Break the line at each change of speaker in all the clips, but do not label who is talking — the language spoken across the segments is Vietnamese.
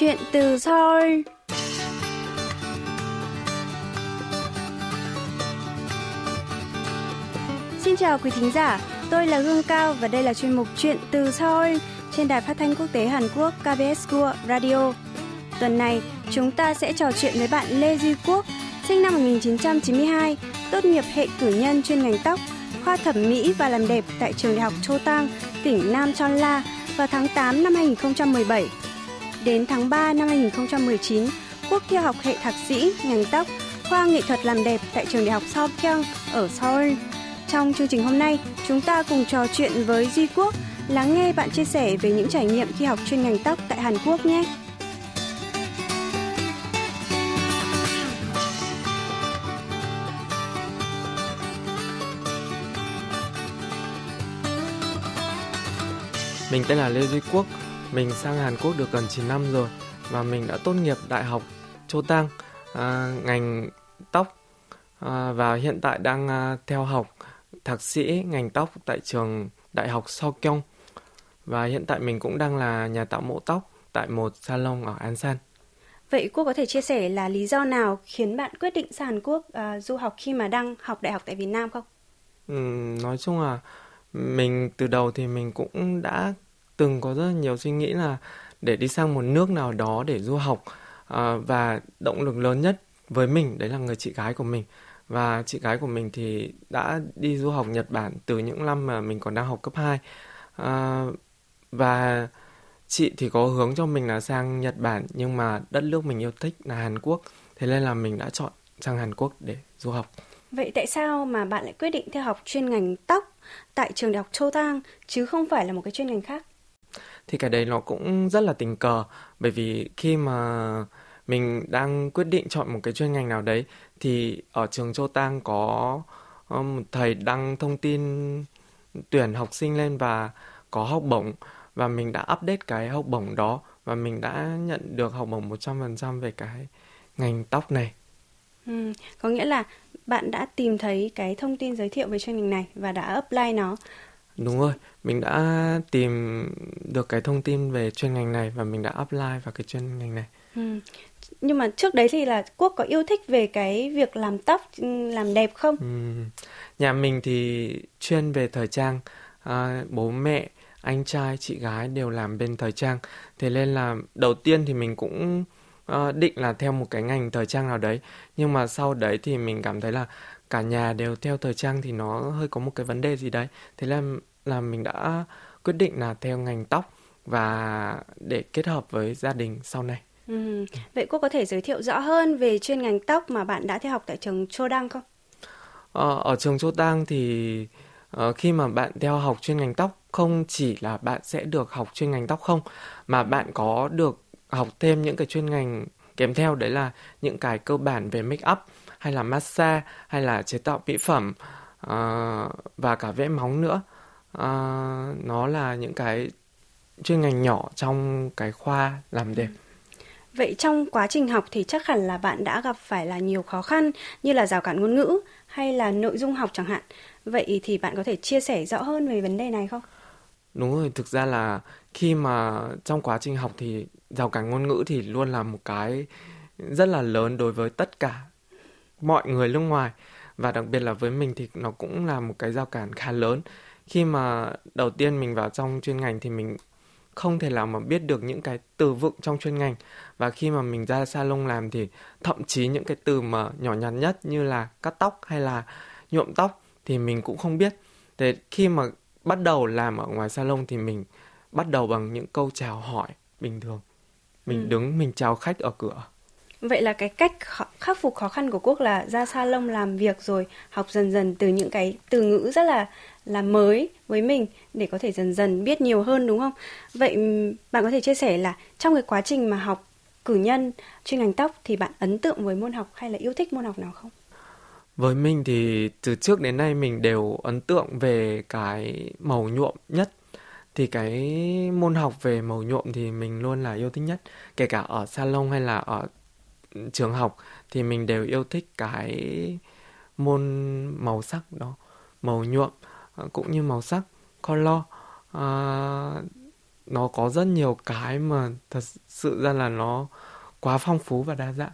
Chuyện từ Seoul Xin chào quý thính giả, tôi là Hương Cao và đây là chuyên mục Chuyện từ Seoul trên đài phát thanh quốc tế Hàn Quốc KBS World Radio. Tuần này, chúng ta sẽ trò chuyện với bạn Lê Duy Quốc, sinh năm 1992, tốt nghiệp hệ cử nhân chuyên ngành tóc, khoa thẩm mỹ và làm đẹp tại trường đại học Cho Tang, tỉnh Nam Chon La vào tháng 8 năm 2017. Đến tháng 3 năm 2019, Quốc theo học hệ thạc sĩ ngành tóc, khoa nghệ thuật làm đẹp tại trường đại học Seokyung ở Seoul. Trong chương trình hôm nay, chúng ta cùng trò chuyện với Duy Quốc, lắng nghe bạn chia sẻ về những trải nghiệm khi học chuyên ngành tóc tại Hàn Quốc nhé.
Mình tên là Lê Duy Quốc, mình sang Hàn Quốc được gần 9 năm rồi và mình đã tốt nghiệp Đại học Châu Tăng, à, ngành tóc à, và hiện tại đang à, theo học thạc sĩ ngành tóc tại trường Đại học Seokyung và hiện tại mình cũng đang là nhà tạo mẫu tóc tại một salon ở An San.
Vậy cô có thể chia sẻ là lý do nào khiến bạn quyết định sang Hàn Quốc uh, du học khi mà đang học đại học tại Việt Nam không?
Ừ, nói chung là mình từ đầu thì mình cũng đã từng có rất là nhiều suy nghĩ là để đi sang một nước nào đó để du học à, và động lực lớn nhất với mình đấy là người chị gái của mình và chị gái của mình thì đã đi du học Nhật Bản từ những năm mà mình còn đang học cấp 2 à, ờ, và chị thì có hướng cho mình là sang Nhật Bản nhưng mà đất nước mình yêu thích là Hàn Quốc thế nên là mình đã chọn sang Hàn Quốc để du học.
Vậy tại sao mà bạn lại quyết định theo học chuyên ngành tóc tại trường đại học Châu Tang chứ không phải là một cái chuyên ngành khác?
Thì cái đấy nó cũng rất là tình cờ bởi vì khi mà mình đang quyết định chọn một cái chuyên ngành nào đấy thì ở trường Châu Tang có một thầy đăng thông tin tuyển học sinh lên và có học bổng và mình đã update cái học bổng đó và mình đã nhận được học bổng 100% về cái ngành tóc này.
Ừ, có nghĩa là bạn đã tìm thấy cái thông tin giới thiệu về chuyên ngành này và đã apply nó.
Đúng rồi, mình đã tìm được cái thông tin về chuyên ngành này và mình đã apply vào cái chuyên ngành này.
Ừ. Nhưng mà trước đấy thì là Quốc có yêu thích về cái việc làm tóc, làm đẹp không?
Ừ. Nhà mình thì chuyên về thời trang, à, bố mẹ, anh trai, chị gái đều làm bên thời trang. Thế nên là đầu tiên thì mình cũng uh, định là theo một cái ngành thời trang nào đấy. Nhưng mà sau đấy thì mình cảm thấy là cả nhà đều theo thời trang thì nó hơi có một cái vấn đề gì đấy. Thế là là mình đã quyết định là theo ngành tóc và để kết hợp với gia đình sau này.
Ừ. Vậy cô có thể giới thiệu rõ hơn về chuyên ngành tóc mà bạn đã theo học tại trường Chô Đăng không?
Ờ, ở trường Chô Đăng thì uh, khi mà bạn theo học chuyên ngành tóc không chỉ là bạn sẽ được học chuyên ngành tóc không mà bạn có được học thêm những cái chuyên ngành kèm theo đấy là những cái cơ bản về make up hay là massage hay là chế tạo mỹ phẩm uh, và cả vẽ móng nữa uh, nó là những cái chuyên ngành nhỏ trong cái khoa làm đẹp
Vậy trong quá trình học thì chắc hẳn là bạn đã gặp phải là nhiều khó khăn như là rào cản ngôn ngữ hay là nội dung học chẳng hạn. Vậy thì bạn có thể chia sẻ rõ hơn về vấn đề này không?
Đúng rồi, thực ra là khi mà trong quá trình học thì rào cản ngôn ngữ thì luôn là một cái rất là lớn đối với tất cả mọi người nước ngoài và đặc biệt là với mình thì nó cũng là một cái rào cản khá lớn khi mà đầu tiên mình vào trong chuyên ngành thì mình không thể nào mà biết được những cái từ vựng trong chuyên ngành. Và khi mà mình ra salon làm thì thậm chí những cái từ mà nhỏ nhặt nhất như là cắt tóc hay là nhuộm tóc thì mình cũng không biết. Thế khi mà bắt đầu làm ở ngoài salon thì mình bắt đầu bằng những câu chào hỏi bình thường. Mình ừ. đứng mình chào khách ở cửa
Vậy là cái cách khắc phục khó khăn của Quốc là ra salon làm việc rồi học dần dần từ những cái từ ngữ rất là là mới với mình để có thể dần dần biết nhiều hơn, đúng không? Vậy bạn có thể chia sẻ là trong cái quá trình mà học cử nhân chuyên ngành tóc thì bạn ấn tượng với môn học hay là yêu thích môn học nào không?
Với mình thì từ trước đến nay mình đều ấn tượng về cái màu nhuộm nhất thì cái môn học về màu nhuộm thì mình luôn là yêu thích nhất, kể cả ở salon hay là ở trường học thì mình đều yêu thích cái môn màu sắc đó màu nhuộm à, cũng như màu sắc color. À, nó có rất nhiều cái mà thật sự ra là nó quá phong phú và đa dạng.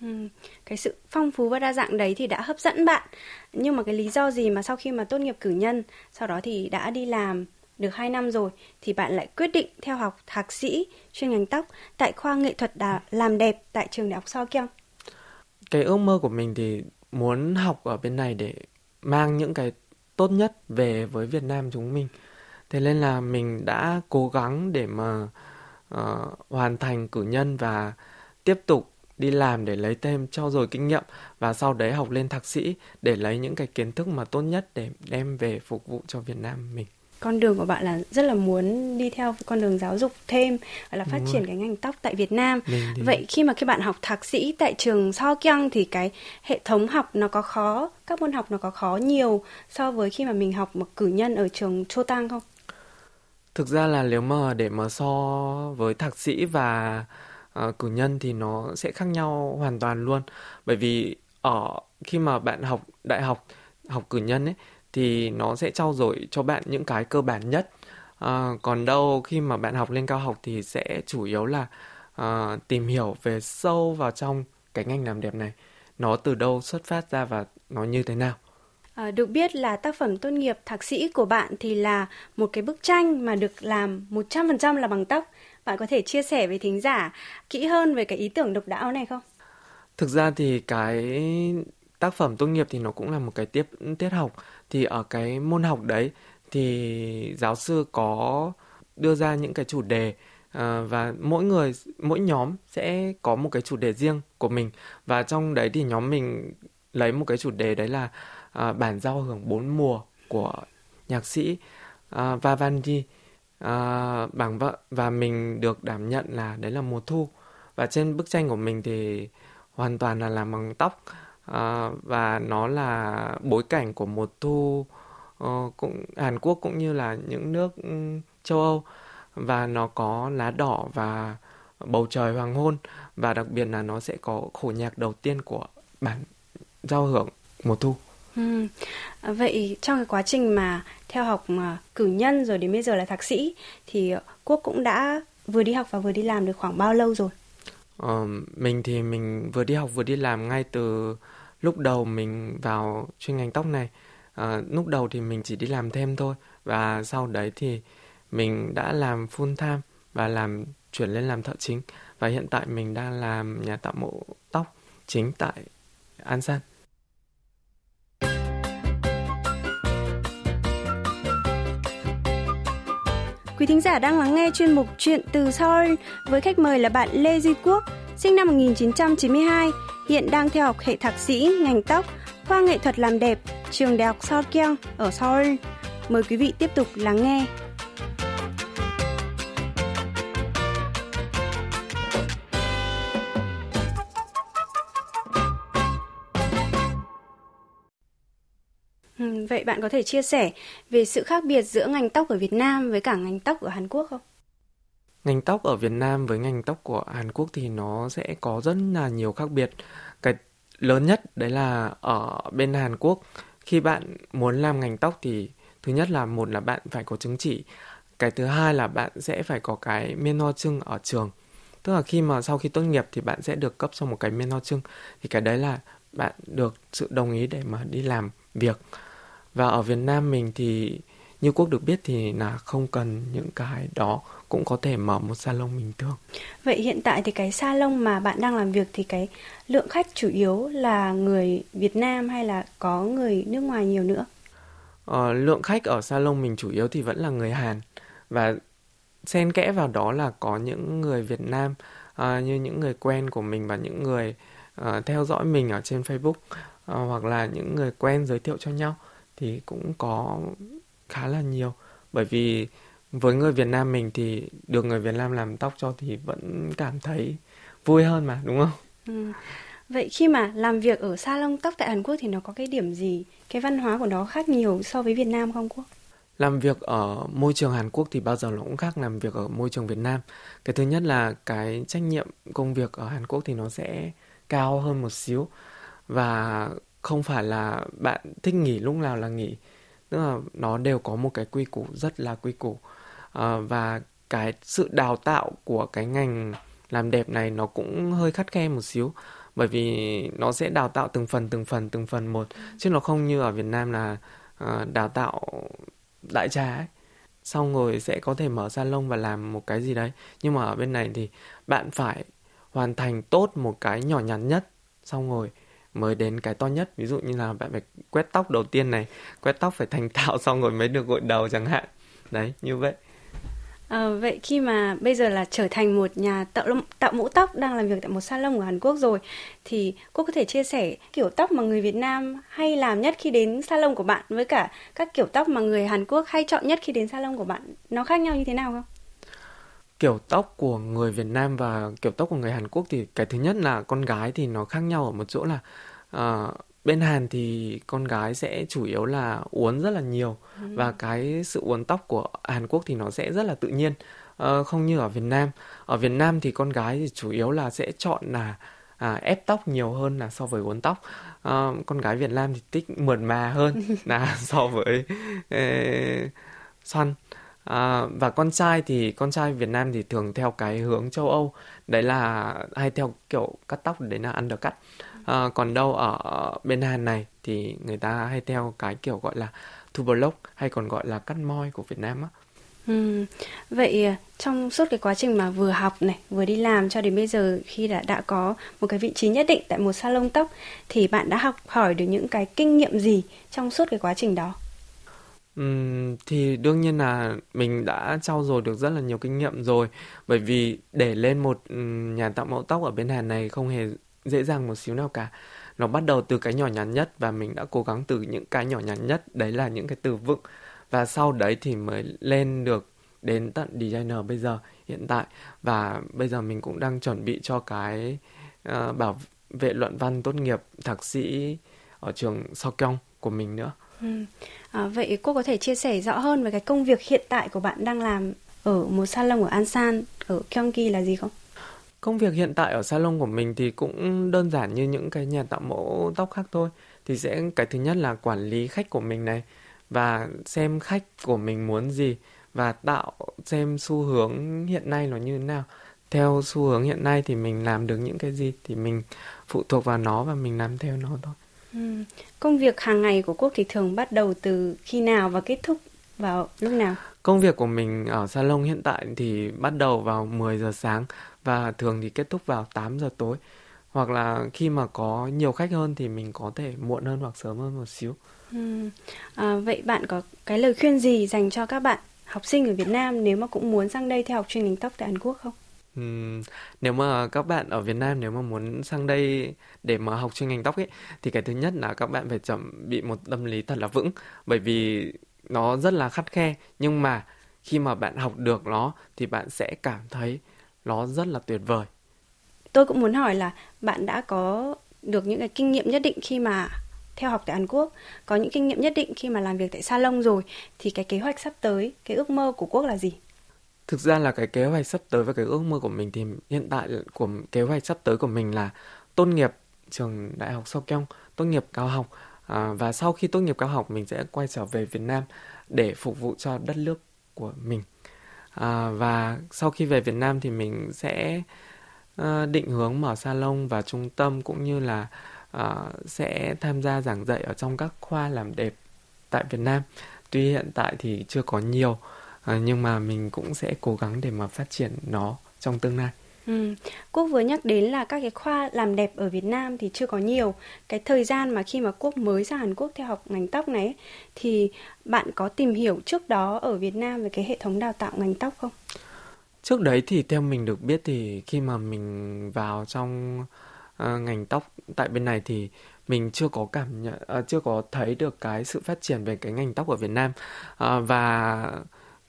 Ừ, cái sự phong phú và đa dạng đấy thì đã hấp dẫn bạn. Nhưng mà cái lý do gì mà sau khi mà tốt nghiệp cử nhân sau đó thì đã đi làm được 2 năm rồi thì bạn lại quyết định theo học thạc sĩ chuyên ngành tóc tại khoa nghệ thuật đà, làm đẹp tại trường đại học So Kyung.
Cái ước mơ của mình thì muốn học ở bên này để mang những cái tốt nhất về với Việt Nam chúng mình. Thế nên là mình đã cố gắng để mà uh, hoàn thành cử nhân và tiếp tục đi làm để lấy thêm cho rồi kinh nghiệm và sau đấy học lên thạc sĩ để lấy những cái kiến thức mà tốt nhất để đem về phục vụ cho Việt Nam mình
con đường của bạn là rất là muốn đi theo con đường giáo dục thêm và là phát Đúng triển rồi. cái ngành tóc tại Việt Nam. Thì... Vậy khi mà khi bạn học thạc sĩ tại trường So Kyung thì cái hệ thống học nó có khó, các môn học nó có khó nhiều so với khi mà mình học một cử nhân ở trường Chô Tang không?
Thực ra là nếu mà để mà so với thạc sĩ và uh, cử nhân thì nó sẽ khác nhau hoàn toàn luôn. Bởi vì ở khi mà bạn học đại học học cử nhân ấy thì nó sẽ trau dồi cho bạn những cái cơ bản nhất à, còn đâu khi mà bạn học lên cao học thì sẽ chủ yếu là à, tìm hiểu về sâu vào trong cái ngành làm đẹp này nó từ đâu xuất phát ra và nó như thế nào
À, được biết là tác phẩm tốt nghiệp thạc sĩ của bạn thì là một cái bức tranh mà được làm 100% là bằng tóc. Bạn có thể chia sẻ với thính giả kỹ hơn về cái ý tưởng độc đáo này không?
Thực ra thì cái tác phẩm tốt nghiệp thì nó cũng là một cái tiết tiết học thì ở cái môn học đấy thì giáo sư có đưa ra những cái chủ đề ờ, và mỗi người mỗi nhóm sẽ có một cái chủ đề riêng của mình. Và trong đấy thì nhóm mình lấy một cái chủ đề đấy là ờ, bản giao hưởng bốn mùa của nhạc sĩ uh, Vavandi. Uh, bảng vợ và mình được đảm nhận là đấy là mùa thu. Và trên bức tranh của mình thì hoàn toàn là làm bằng tóc à, và nó là bối cảnh của mùa thu uh, cũng Hàn Quốc cũng như là những nước ừ, châu Âu và nó có lá đỏ và bầu trời hoàng hôn và đặc biệt là nó sẽ có khổ nhạc đầu tiên của bản giao hưởng mùa thu.
Ừ. À, vậy trong cái quá trình mà theo học mà cử nhân rồi đến bây giờ là thạc sĩ thì Quốc cũng đã vừa đi học và vừa đi làm được khoảng bao lâu rồi?
Ờ, mình thì mình vừa đi học vừa đi làm ngay từ lúc đầu mình vào chuyên ngành tóc này à, lúc đầu thì mình chỉ đi làm thêm thôi và sau đấy thì mình đã làm full time và làm chuyển lên làm thợ chính và hiện tại mình đang làm nhà tạo mẫu tóc chính tại An San.
Quý thính giả đang lắng nghe chuyên mục Chuyện từ Seoul với khách mời là bạn Lê Duy Quốc, sinh năm 1992, hiện đang theo học hệ thạc sĩ ngành tóc, khoa nghệ thuật làm đẹp, trường đại học Seoul ở Seoul. Mời quý vị tiếp tục lắng nghe. Vậy bạn có thể chia sẻ về sự khác biệt giữa ngành tóc ở Việt Nam với cả ngành tóc ở Hàn Quốc không?
ngành tóc ở Việt Nam với ngành tóc của Hàn Quốc thì nó sẽ có rất là nhiều khác biệt. Cái lớn nhất đấy là ở bên Hàn Quốc khi bạn muốn làm ngành tóc thì thứ nhất là một là bạn phải có chứng chỉ, cái thứ hai là bạn sẽ phải có cái menho trưng ở trường. Tức là khi mà sau khi tốt nghiệp thì bạn sẽ được cấp cho một cái menho trưng thì cái đấy là bạn được sự đồng ý để mà đi làm việc. Và ở Việt Nam mình thì như Quốc được biết thì là không cần những cái đó cũng có thể mở một salon bình thường.
Vậy hiện tại thì cái salon mà bạn đang làm việc thì cái lượng khách chủ yếu là người Việt Nam hay là có người nước ngoài nhiều nữa?
Ờ, lượng khách ở salon mình chủ yếu thì vẫn là người Hàn và xen kẽ vào đó là có những người Việt Nam uh, như những người quen của mình và những người uh, theo dõi mình ở trên Facebook uh, hoặc là những người quen giới thiệu cho nhau thì cũng có khá là nhiều bởi vì với người Việt Nam mình thì được người Việt Nam làm tóc cho thì vẫn cảm thấy vui hơn mà đúng không?
Ừ. Vậy khi mà làm việc ở salon tóc tại Hàn Quốc thì nó có cái điểm gì, cái văn hóa của nó khác nhiều so với Việt Nam không Quốc?
Làm việc ở môi trường Hàn Quốc thì bao giờ nó cũng khác làm việc ở môi trường Việt Nam. Cái thứ nhất là cái trách nhiệm công việc ở Hàn Quốc thì nó sẽ cao hơn một xíu và không phải là bạn thích nghỉ lúc nào là nghỉ. Tức là nó đều có một cái quy củ rất là quy củ. À, và cái sự đào tạo của cái ngành làm đẹp này nó cũng hơi khắt khe một xíu. Bởi vì nó sẽ đào tạo từng phần từng phần từng phần một. Chứ nó không như ở Việt Nam là uh, đào tạo đại trà ấy. Xong rồi sẽ có thể mở salon và làm một cái gì đấy. Nhưng mà ở bên này thì bạn phải hoàn thành tốt một cái nhỏ nhắn nhất. Xong rồi mới đến cái to nhất. Ví dụ như là bạn phải quét tóc đầu tiên này quét tóc phải thành thạo xong rồi mới được gội đầu chẳng hạn. Đấy như vậy.
À, vậy khi mà bây giờ là trở thành một nhà tạo tạo mũ tóc đang làm việc tại một salon của Hàn Quốc rồi thì cô có thể chia sẻ kiểu tóc mà người Việt Nam hay làm nhất khi đến salon của bạn với cả các kiểu tóc mà người Hàn Quốc hay chọn nhất khi đến salon của bạn nó khác nhau như thế nào không?
Kiểu tóc của người Việt Nam và kiểu tóc của người Hàn Quốc thì cái thứ nhất là con gái thì nó khác nhau ở một chỗ là uh, bên Hàn thì con gái sẽ chủ yếu là uốn rất là nhiều ừ. và cái sự uốn tóc của Hàn Quốc thì nó sẽ rất là tự nhiên uh, không như ở Việt Nam. Ở Việt Nam thì con gái thì chủ yếu là sẽ chọn là à, ép tóc nhiều hơn là so với uốn tóc. Uh, con gái Việt Nam thì thích mượt mà hơn là so với uh, xoăn À, và con trai thì con trai Việt Nam thì thường theo cái hướng châu Âu đấy là hay theo kiểu cắt tóc đấy là undercut à, còn đâu ở bên Hàn này thì người ta hay theo cái kiểu gọi là tuberlock hay còn gọi là cắt moi của Việt Nam á
Ừ. Vậy à, trong suốt cái quá trình mà vừa học này, vừa đi làm cho đến bây giờ khi đã đã có một cái vị trí nhất định tại một salon tóc thì bạn đã học hỏi được những cái kinh nghiệm gì trong suốt cái quá trình đó?
Uhm, thì đương nhiên là mình đã trau dồi được rất là nhiều kinh nghiệm rồi. Bởi vì để lên một nhà tạo mẫu tóc ở bên Hàn này không hề dễ dàng một xíu nào cả. Nó bắt đầu từ cái nhỏ nhắn nhất và mình đã cố gắng từ những cái nhỏ nhắn nhất đấy là những cái từ vựng. Và sau đấy thì mới lên được đến tận designer bây giờ hiện tại. Và bây giờ mình cũng đang chuẩn bị cho cái uh, bảo vệ luận văn tốt nghiệp thạc sĩ ở trường Sokyong của mình nữa.
Ừ. À, vậy cô có thể chia sẻ rõ hơn về cái công việc hiện tại của bạn đang làm ở một salon ở Ansan ở Gyeonggi là gì không?
Công việc hiện tại ở salon của mình thì cũng đơn giản như những cái nhà tạo mẫu tóc khác thôi. Thì sẽ cái thứ nhất là quản lý khách của mình này và xem khách của mình muốn gì và tạo xem xu hướng hiện nay nó như thế nào. Theo xu hướng hiện nay thì mình làm được những cái gì thì mình phụ thuộc vào nó và mình làm theo nó thôi.
Ừ. Công việc hàng ngày của Quốc thì thường bắt đầu từ khi nào và kết thúc vào lúc nào?
Công việc của mình ở salon hiện tại thì bắt đầu vào 10 giờ sáng và thường thì kết thúc vào 8 giờ tối. Hoặc là khi mà có nhiều khách hơn thì mình có thể muộn hơn hoặc sớm hơn một xíu.
Ừ. À, vậy bạn có cái lời khuyên gì dành cho các bạn học sinh ở Việt Nam nếu mà cũng muốn sang đây theo học chuyên ngành tóc tại Hàn Quốc không?
Nếu mà các bạn ở Việt Nam nếu mà muốn sang đây để mà học chuyên ngành tóc ấy thì cái thứ nhất là các bạn phải chuẩn bị một tâm lý thật là vững bởi vì nó rất là khắt khe nhưng mà khi mà bạn học được nó thì bạn sẽ cảm thấy nó rất là tuyệt vời.
Tôi cũng muốn hỏi là bạn đã có được những cái kinh nghiệm nhất định khi mà theo học tại Hàn Quốc, có những kinh nghiệm nhất định khi mà làm việc tại salon rồi thì cái kế hoạch sắp tới, cái ước mơ của Quốc là gì?
Thực ra là cái kế hoạch sắp tới và cái ước mơ của mình thì hiện tại của kế hoạch sắp tới của mình là tốt nghiệp trường đại học Sokyong, tốt nghiệp cao học à, và sau khi tốt nghiệp cao học mình sẽ quay trở về Việt Nam để phục vụ cho đất nước của mình. À, và sau khi về Việt Nam thì mình sẽ uh, định hướng mở salon và trung tâm cũng như là uh, sẽ tham gia giảng dạy ở trong các khoa làm đẹp tại Việt Nam. Tuy hiện tại thì chưa có nhiều uh, nhưng mà mình cũng sẽ cố gắng để mà phát triển nó trong tương lai.
Ừ. Quốc vừa nhắc đến là các cái khoa làm đẹp ở Việt Nam thì chưa có nhiều. Cái thời gian mà khi mà Quốc mới sang Hàn Quốc theo học ngành tóc này thì bạn có tìm hiểu trước đó ở Việt Nam về cái hệ thống đào tạo ngành tóc không?
Trước đấy thì theo mình được biết thì khi mà mình vào trong uh, ngành tóc tại bên này thì mình chưa có cảm nhận uh, chưa có thấy được cái sự phát triển về cái ngành tóc ở Việt Nam uh, và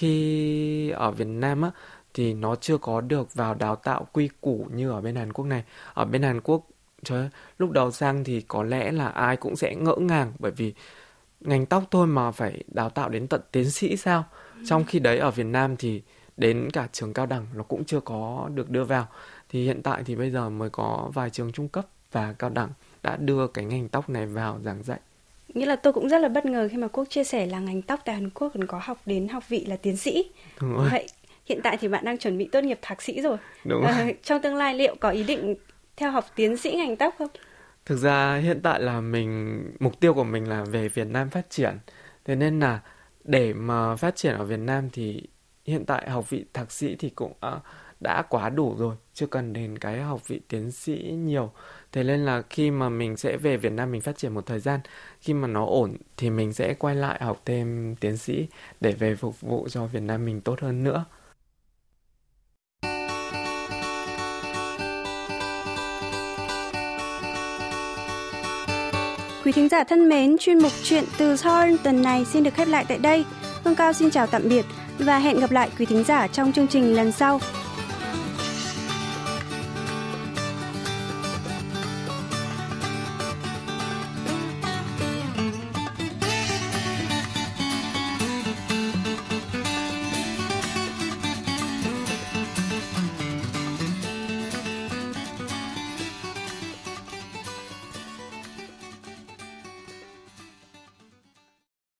khi ở Việt Nam á thì nó chưa có được vào đào tạo quy củ như ở bên Hàn Quốc này. Ở bên Hàn Quốc trời lúc đầu sang thì có lẽ là ai cũng sẽ ngỡ ngàng bởi vì ngành tóc thôi mà phải đào tạo đến tận tiến sĩ sao? Ừ. Trong khi đấy ở Việt Nam thì đến cả trường cao đẳng nó cũng chưa có được đưa vào. Thì hiện tại thì bây giờ mới có vài trường trung cấp và cao đẳng đã đưa cái ngành tóc này vào giảng dạy.
Nghĩa là tôi cũng rất là bất ngờ khi mà Quốc chia sẻ là ngành tóc tại Hàn Quốc còn có học đến học vị là tiến sĩ.
Đúng rồi.
Vậy hiện tại thì bạn đang chuẩn bị tốt nghiệp thạc sĩ rồi.
Đúng rồi. À,
trong tương lai liệu có ý định theo học tiến sĩ ngành tóc không?
Thực ra hiện tại là mình mục tiêu của mình là về Việt Nam phát triển. Thế nên là để mà phát triển ở Việt Nam thì hiện tại học vị thạc sĩ thì cũng uh, đã quá đủ rồi chưa cần đến cái học vị tiến sĩ nhiều thế nên là khi mà mình sẽ về Việt Nam mình phát triển một thời gian khi mà nó ổn thì mình sẽ quay lại học thêm tiến sĩ để về phục vụ cho Việt Nam mình tốt hơn nữa
Quý thính giả thân mến, chuyên mục chuyện từ Seoul tuần này xin được khép lại tại đây. Hương Cao xin chào tạm biệt và hẹn gặp lại quý thính giả trong chương trình lần sau.